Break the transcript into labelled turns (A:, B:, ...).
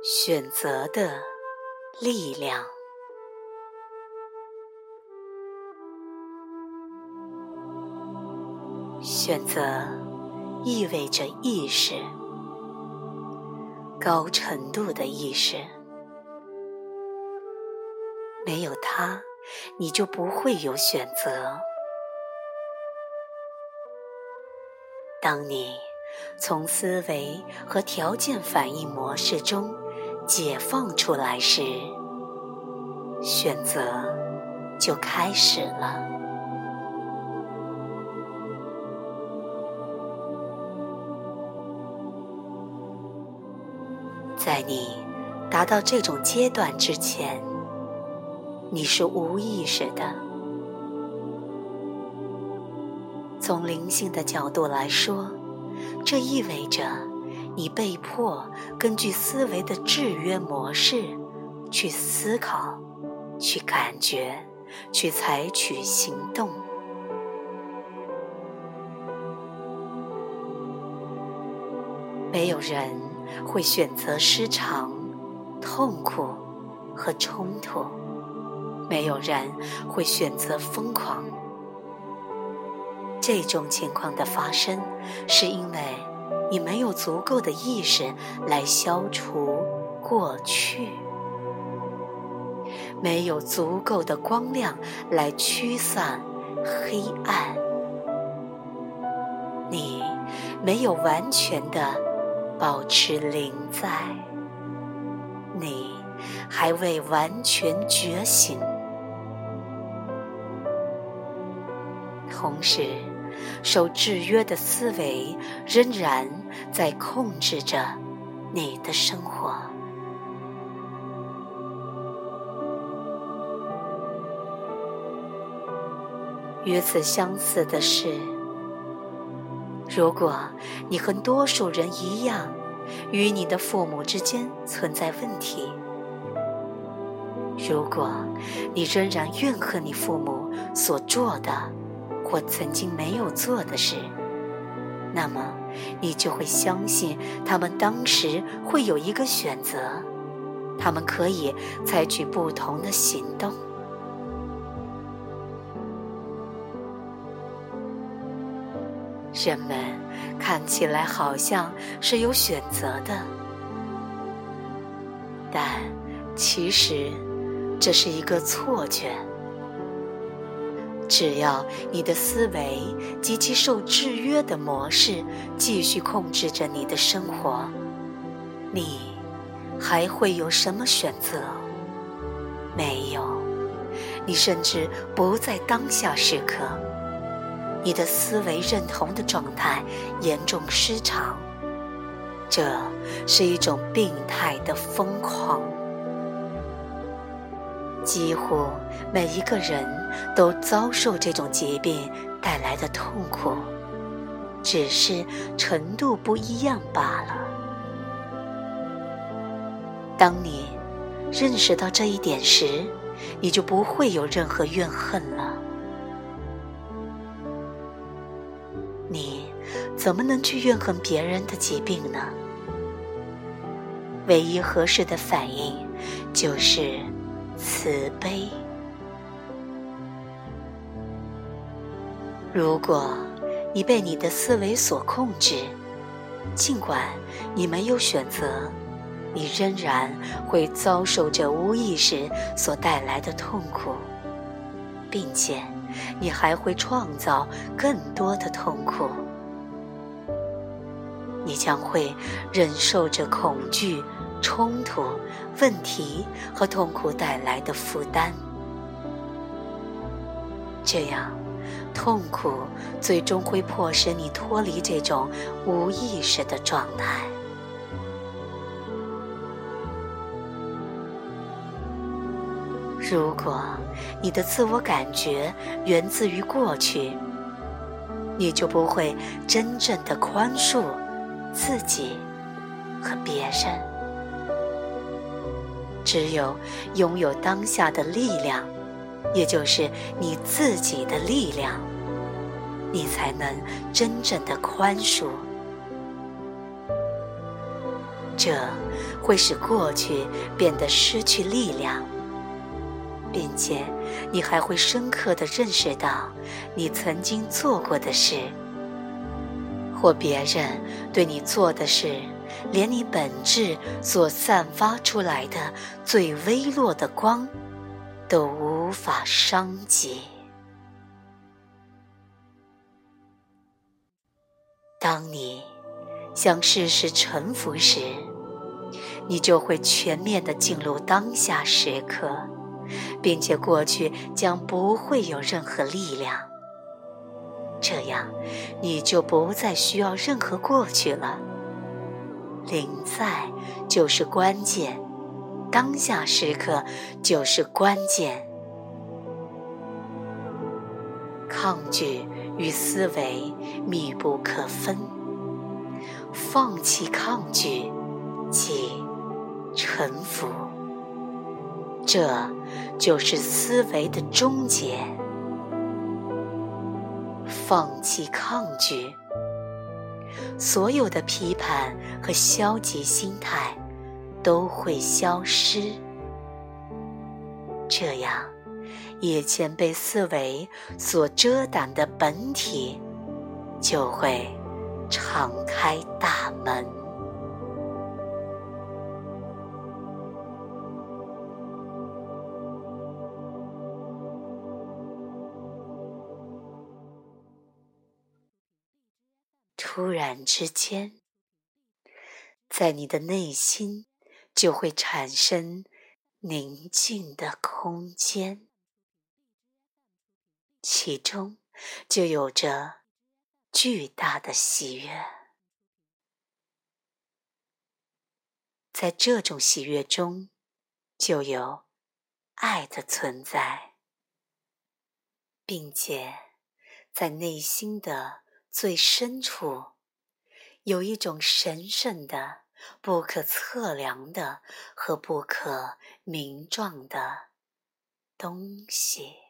A: 选择的力量。选择意味着意识，高程度的意识。没有它，你就不会有选择。当你从思维和条件反应模式中解放出来时，选择就开始了。在你达到这种阶段之前，你是无意识的。从灵性的角度来说，这意味着你被迫根据思维的制约模式去思考、去感觉、去采取行动。没有人会选择失常、痛苦和冲突，没有人会选择疯狂。这种情况的发生，是因为你没有足够的意识来消除过去，没有足够的光亮来驱散黑暗，你没有完全的保持灵在，你还未完全觉醒，同时。受制约的思维仍然在控制着你的生活。与此相似的是，如果你和多数人一样，与你的父母之间存在问题，如果你仍然怨恨你父母所做的，或曾经没有做的事，那么你就会相信他们当时会有一个选择，他们可以采取不同的行动。人们看起来好像是有选择的，但其实这是一个错觉。只要你的思维及其受制约的模式继续控制着你的生活，你还会有什么选择？没有，你甚至不在当下时刻。你的思维认同的状态严重失常，这是一种病态的疯狂。几乎每一个人都遭受这种疾病带来的痛苦，只是程度不一样罢了。当你认识到这一点时，你就不会有任何怨恨了。你怎么能去怨恨别人的疾病呢？唯一合适的反应就是。慈悲。如果你被你的思维所控制，尽管你没有选择，你仍然会遭受着无意识所带来的痛苦，并且你还会创造更多的痛苦。你将会忍受着恐惧。冲突、问题和痛苦带来的负担，这样，痛苦最终会迫使你脱离这种无意识的状态。如果你的自我感觉源自于过去，你就不会真正的宽恕自己和别人。只有拥有当下的力量，也就是你自己的力量，你才能真正的宽恕。这会使过去变得失去力量，并且你还会深刻的认识到你曾经做过的事，或别人对你做的事，连你本质所散发出来的最微弱的光都无法伤及。当你向事实臣服时，你就会全面的进入当下时刻，并且过去将不会有任何力量。这样，你就不再需要任何过去了。临在就是关键，当下时刻就是关键。抗拒与思维密不可分，放弃抗拒即。臣服，这就是思维的终结。放弃抗拒，所有的批判和消极心态都会消失。这样，以前被思维所遮挡的本体就会敞开大门。突然之间，在你的内心就会产生宁静的空间，其中就有着巨大的喜悦。在这种喜悦中，就有爱的存在，并且在内心的。最深处，有一种神圣的、不可测量的和不可名状的东西。